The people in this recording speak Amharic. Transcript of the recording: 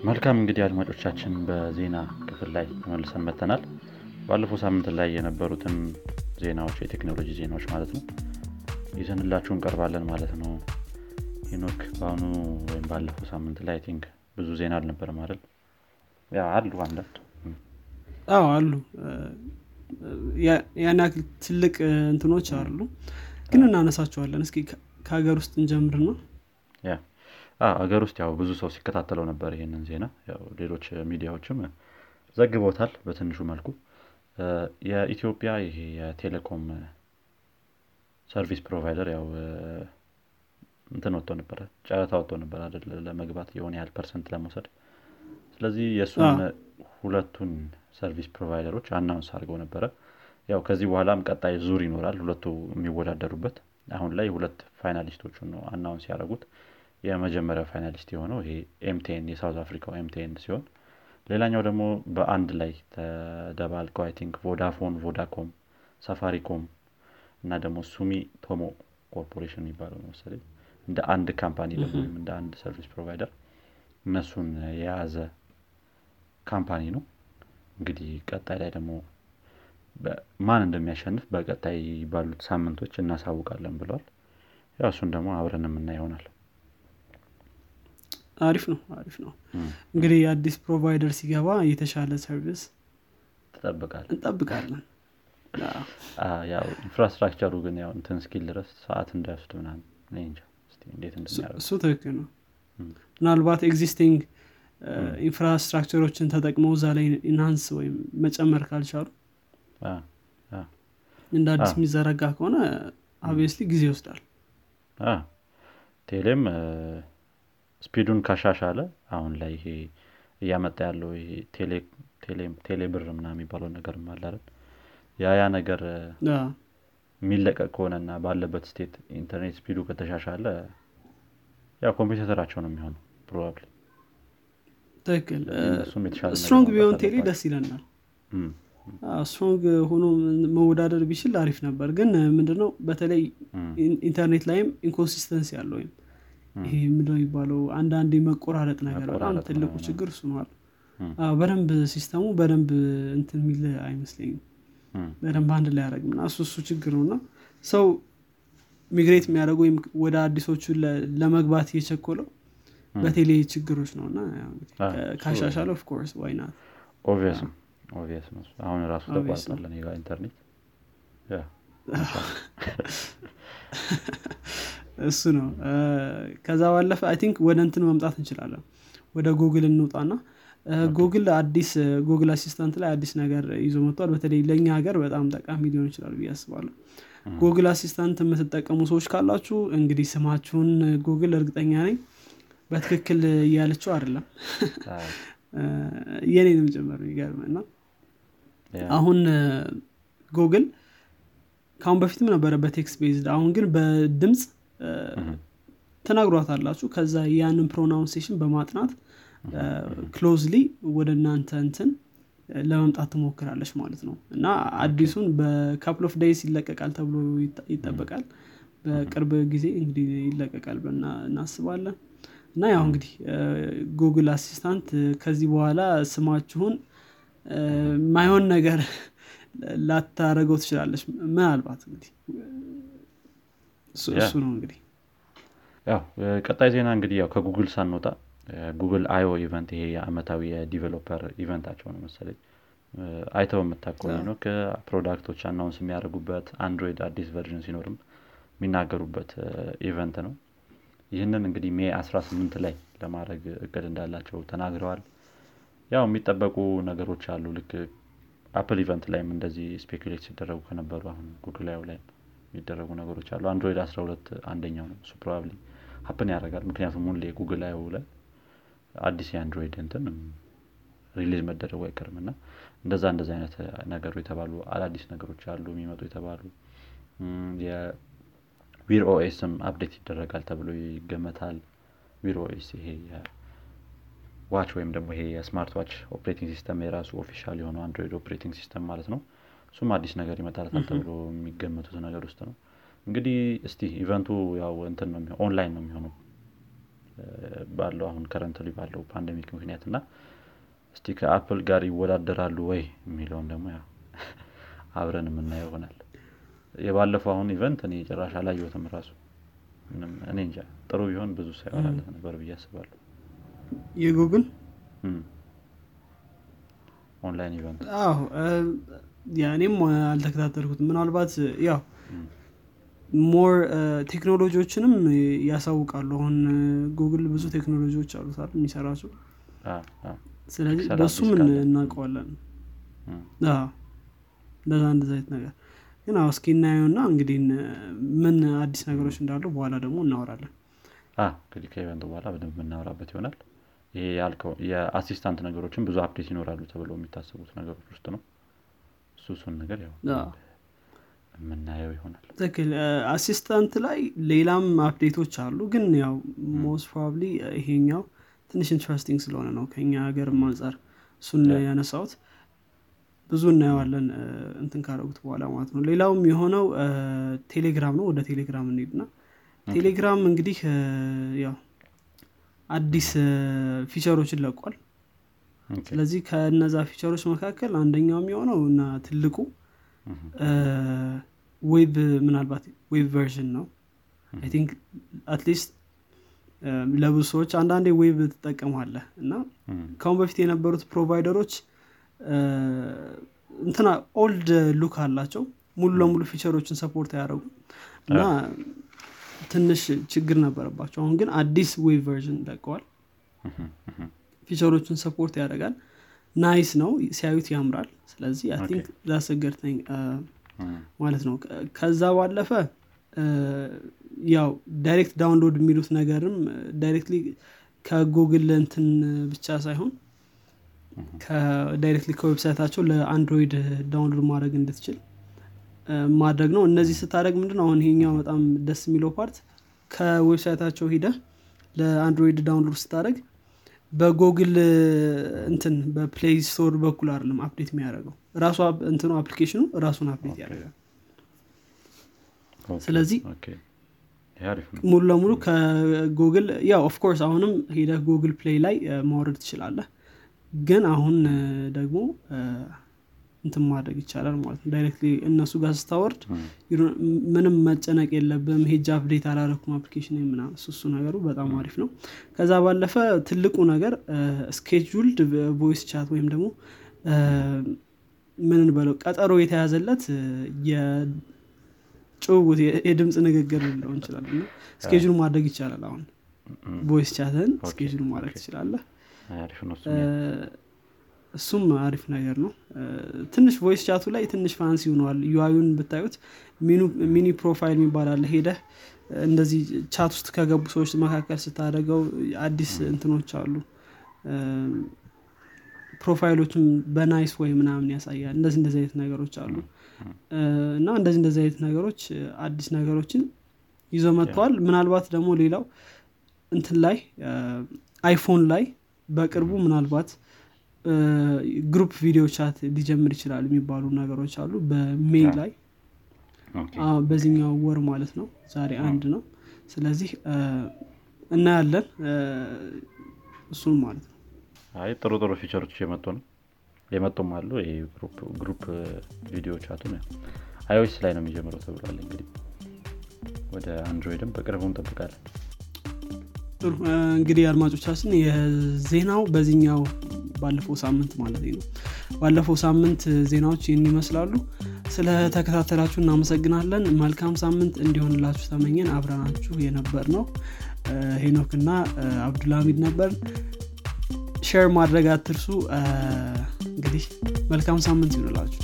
መልካም እንግዲህ አድማጮቻችን በዜና ክፍል ላይ ተመልሰን መተናል ባለፈው ሳምንት ላይ የነበሩትን ዜናዎች የቴክኖሎጂ ዜናዎች ማለት ነው ይዘንላችሁ እንቀርባለን ማለት ነው። ሄኖክ በአሁኑ ወይም ባለፈው ሳምንት ላይ think ብዙ ዜና አልነበረ ማለት አሉ አንዳንድ። አዎ አሉ። ያን ያክል ትልቅ እንትኖች አሉ። ግን እናነሳቸዋለን። እስኪ ከሀገር ውስጥ እንጀምር ነው ያ አገር ውስጥ ያው ብዙ ሰው ሲከታተለው ነበር ይህንን ዜና። ያው ሌሎች ሚዲያዎችም ዘግቦታል በትንሹ መልኩ። የኢትዮጵያ ይሄ የቴሌኮም service provider ያው እንትን ወጥቶ ነበረ ጨረታ ወጥቶ ነበር አደለ ለመግባት የሆነ ያህል percent ለመውሰድ። ስለዚህ የእሱን ሁለቱን service provider ኦች announce አድርገው ነበረ። ያው ከዚህ በኋላም ቀጣይ ዙር ይኖራል ሁለቱ የሚወዳደሩበት። አሁን ላይ ሁለት finalist ኦቹን ነው announce ያደረጉት የመጀመሪያው finalist የሆነው ይሄ MTN የ South Africa ው MTN ሲሆን ሌላኛው ደግሞ በአንድ ላይ ተደባልቀው I think ቮዳፎን ቮዳኮም ሳፋሪኮም እና ደግሞ Sumitomo Corporation የሚባለው መሰለኝ። እንደ አንድ company ደግሞ ወይም እንደ አንድ service provider እነሱን የያዘ company ነው። እንግዲህ ቀጣይ ላይ ደግሞ ማን እንደሚያሸንፍ በቀጣይ ባሉት ሳምንቶች እናሳውቃለን ብለዋል ያው እሱን ደግሞ አብረን የምናይ ይሆናል አሪፍ ነው አሪፍ ነው። እንግዲህ አዲስ provider ሲገባ የተሻለ service ትጠብቃል እንጠብቃለን። ያው infrastructure ኡ ግን ያው እንትን እስኪል ድረስ ሰዓት እንዳይወስድ ምናምን እሱ ትክክል ነው። ምናልባት existing infrastructure ኦችን ተጠቅመው እዛ ላይ enhance ወይም መጨመር ካልቻሉ እንደ አዲስ የሚዘረጋ ከሆነ obviously ጊዜ ይወስዳል። ቴሌም speed ኡን ካሻሻለ አሁን ላይ ይሄ እያመጣ ያለው ይሄ ቴሌ ብር ምናምን የሚባለው ነገር አላለን ያ ያ ነገር የሚለቀቅ ከሆነና ባለበት state ኢንተርኔት speed ኡ ከተሻሻለ ያው competitor ኣቸው ነው የሚሆነው probably ትክክል። strong ቢሆን ቴሌ ደስ ይለናል። strong ሆኖ መወዳደር ቢችል አሪፍ ነበር። ግን ምንድነው? በተለይ ኢንተርኔት ላይም inconsistency አለ ወይም ይሄ ምንድነው የሚባለው? አንዳንድ መቆራረጥ ነገር በጣም ትልቁ ችግር እሱ ነዋል በደንብ system ኡ በደንብ እንትን የሚል አይመስለኝም። በደንብ አንድ ላይ ያደረግ እና እሱ እሱ ችግር ነው። እና ሰው migrate የሚያደርጉ ወይም ወደ አዲሶቹ ለመግባት እየቸኮለው በቴሌ ችግሮች ነው። እና ካሻሻለ of course why not obvious ነው። አሁን ራሱ ተቋርጧለን ጋ ኢንተርኔት እሱ ነው። ከዛ ባለፈ I think ወደ እንትን መምጣት እንችላለን። ወደ ጉግል እንውጣና ጉግል አዲስ Google Assistant ላይ አዲስ ነገር ይዞ መጥቷል። በተለይ ለእኛ ሀገር በጣም ጠቃሚ ሊሆን ይችላል ብዬ አስባለሁ። Google Assistant የምትጠቀሙ ሰዎች ካላችሁ እንግዲህ ስማችሁን ጉግል እርግጠኛ ነኝ በትክክል እያለችው አይደለም። የኔንም ጭምር ይገርም እና አሁን ጉግል ከአሁን በፊትም ነበረ በ text based። አሁን ግን በድምፅ ተናግሯታላችሁ። ከዛ ያንን pronunciation በማጥናት closely ወደ እናንተ እንትን ለመምጣት ትሞክራለች ማለት ነው። እና አዲሱን በ couple of days ይለቀቃል ተብሎ ይጠበቃል። በቅርብ ጊዜ እንግዲህ ይለቀቃል እናስባለን። እና ያው እንግዲህ Google Assistant ከዚህ በኋላ ስማችሁን ማይሆን ነገር ላታረገው ትችላለች። ምናልባት እንግዲህ እሱ ነው እንግዲህ። ያው ቀጣይ ዜና እንግዲህ ያው ከጉግል ሳንወጣ Google I/O event ይሄ የአመታዊ የ developer event ኣቸው ነው መሰለኝ። አይተው የምታቆኝ ነው። ከ product ኦች announce የሚያደርጉበት አንድሮይድ አዲስ version ሲኖርም የሚናገሩበት event ነው። ይህንን እንግዲህ May 18 ላይ ለማድረግ እቅድ እንዳላቸው ተናግረዋል። ያው የሚጠበቁ ነገሮች አሉ። ልክ Apple event ላይም እንደዚህ speculate ሲደረጉ ከነበሩ አሁን ጉግል ላይ የሚደረጉ ነገሮች አሉ። አንድሮይድ 12 አንደኛው ነው። እሱ probably happen ያደርጋል። ምክንያቱም ሁሌ Google I/O ላይ አዲስ የአንድሮይድ እንትን release መደረጉ አይቀርም እና እንደዛ እንደዚ አይነት ነገሩ የተባሉ አዳዲስ ነገሮች አሉ የሚመጡ የተባሉ Wear OS ም update ይደረጋል ተብሎ ይገመታል። Wear OS ይሄ watch ወይም ደግሞ ይሄ የ smart watch operating system የራሱ official የሆነው አንድሮይድ operating system ማለት ነው እሱም አዲስ ነገር ይመጣለታል ተብሎ የሚገመቱት ነገር ውስጥ ነው። እንግዲህ እስቲ event ኡ ያው እንትን ነው ኦንላይን ነው የሚሆነው። ባለው አሁን currently ባለው pandemic ምክንያት እና እስቲ ከ Apple ጋር ይወዳደራሉ ወይ የሚለውን ደግሞ ያው አብረን የምናየው ይሆናል። የባለፈው አሁን event እኔ ጭራሽ አላየሁትም ራሱ። እኔ እንጃ። ጥሩ ቢሆን ብዙ ሳይወራለት ነበር ብዬ አስባለሁ። የ Google online event? አዎ እኔም አልተከታተልኩትም። ምናልባት ያው more ቴክኖሎጂዎችንም ያሳውቃሉ። አሁን ጉግል ብዙ ቴክኖሎጂዎች አሉታል የሚሰራቸው ስለዚህ በሱም እናውቀዋለን። እንደዛ እንደዛ አይነት ነገር። ግን አዎ እስኪ እናየውና እንግዲህ ምን አዲስ ነገሮች እንዳሉ በኋላ ደግሞ እናወራለን። እንግዲህ ከ event ኡ በኋላ በደንብ የምናወራበት ይሆናል ይሄ ያልከው የ Assistant ነገሮችን ብዙ update ይኖራሉ ተብለው የሚታሰቡት ነገሮች ውስጥ ነው። እሱ እሱን ነገር ያው የምናየው ይሆናል። ትክክል። Assistant ላይ ሌላም update ኦች አሉ ግን ያው most probably ይሄኛው ትንሽ interesting ስለሆነ ነው ከኛ ሀገርም አንጻር እሱን ያነሳውት ብዙ እናየዋለን እንትን ካረጉት በኋላ ማለት ነው። ሌላውም የሆነው ቴሌግራም ነው ወደ ቴሌግራም እንሄድና ቴሌግራም እንግዲህ ያው አዲስ feature ኦችን ለቋል። ስለዚህ ከነዛ feature ኦች መካከል አንደኛው የሚሆነው እና ትልቁ web ምናልባት web version ነው። I think at least ለብዙ ሰዎች አንዳንዴ web ትጠቀማለህ እና ካሁን በፊት የነበሩት provider ኦች እንትና old look አላቸው። ሙሉ ለሙሉ feature ኦችን support አያደርጉም እና ትንሽ ችግር ነበረባቸው። አሁን ግን አዲስ web version ለቀዋል። feature ኦችን support ያደርጋል። nice ነው። ሲያዩት ያምራል። ስለዚህ I think that's good ማለት ነው። ከዛ ባለፈ ያው direct download የሚሉት ነገርም directly ከጉግል እንትን ብቻ ሳይሆን directly ከ website ኣቸው ለአንድሮይድ download ማድረግ እንድትችል ማድረግ ነው። እነዚህ ስታደረግ ምንድን አሁን ይሄኛው በጣም ደስ የሚለው part ከ website ኣቸው ሄደህ ለአንድሮይድ download ስታደርግ በጉግል እንትን በ Play Store በኩል አይደለም update የሚያደርገው። ራሱ እንትኑ application ኑ ራሱን update ያደርጋል። ስለዚህ ሙሉ ለሙሉ ከጉግል ያው of course አሁንም ሄደህ Google Play ላይ ማውረድ ትችላለህ። ግን አሁን ደግሞ እንትን ማድረግ ይቻላል ማለት ነው። directly እነሱ ጋር ስታወርድ ምንም መጨነቅ የለብህም ሄጄ update አላረኩም application ምና እሱ ነገሩ በጣም አሪፍ ነው። ከዛ ባለፈ ትልቁ ነገር scheduled voice chat ወይም ደግሞ ምን በለው ቀጠሮ የተያዘለት ጭውውት የድምፅ ንግግር ልለው እንችላለን schedule ማድረግ ይቻላል አሁን። voice chat ን schedule ማድረግ ትችላለህ እሱም አሪፍ ነገር ነው። ትንሽ voice chat ኡ ላይ ትንሽ fancy ሆነዋል UI ዩን ብታዩት mini profile የሚባላለ ሄደህ እንደዚህ chat ውስጥ ከገቡ ሰዎች መካከል ስታደርገው አዲስ እንትኖች አሉ። profile ኦችም በ nice way ምናምን ያሳያል። እንደዚህ እንደዚህ አይነት ነገሮች አሉ። እና እንደዚህ እንደዚህ አይነት ነገሮች አዲስ ነገሮችን ይዞ መጥተዋል። ምናልባት ደግሞ ሌላው እንትን ላይ iPhone ላይ በቅርቡ ምናልባት group video chat ሊጀምር ይችላል የሚባሉ ነገሮች አሉ በ May ላይ። በዚህኛው ወር ማለት ነው። ዛሬ አንድ ነው። ስለዚህ እናያለን። እሱን ማለት ነው። አይ ጥሩ ጥሩ feature ኦች የመጡ ነው። የመጡም አሉ። group video chat ኡ iOS ላይ ነው የሚጀምረው ተብሏል እንግዲህ። ወደ አንድሮይድም በቅርቡ እንጠብቃለን። ጥሩ። እንግዲህ አድማጮቻችን የዜናው በዚህኛው ባለፈው ሳምንት ማለት ነው። ባለፈው ሳምንት ዜናዎች ይህን ይመስላሉ። ስለተከታተላችሁ እናመሰግናለን። መልካም ሳምንት እንዲሆንላችሁ ተመኘን። አብረናችሁ የነበር ነው ሄኖክ እና አብዱልሚድ ነበር። share ማድረግ አትርሱ። እንግዲህ መልካም ሳምንት ይሆንላችሁ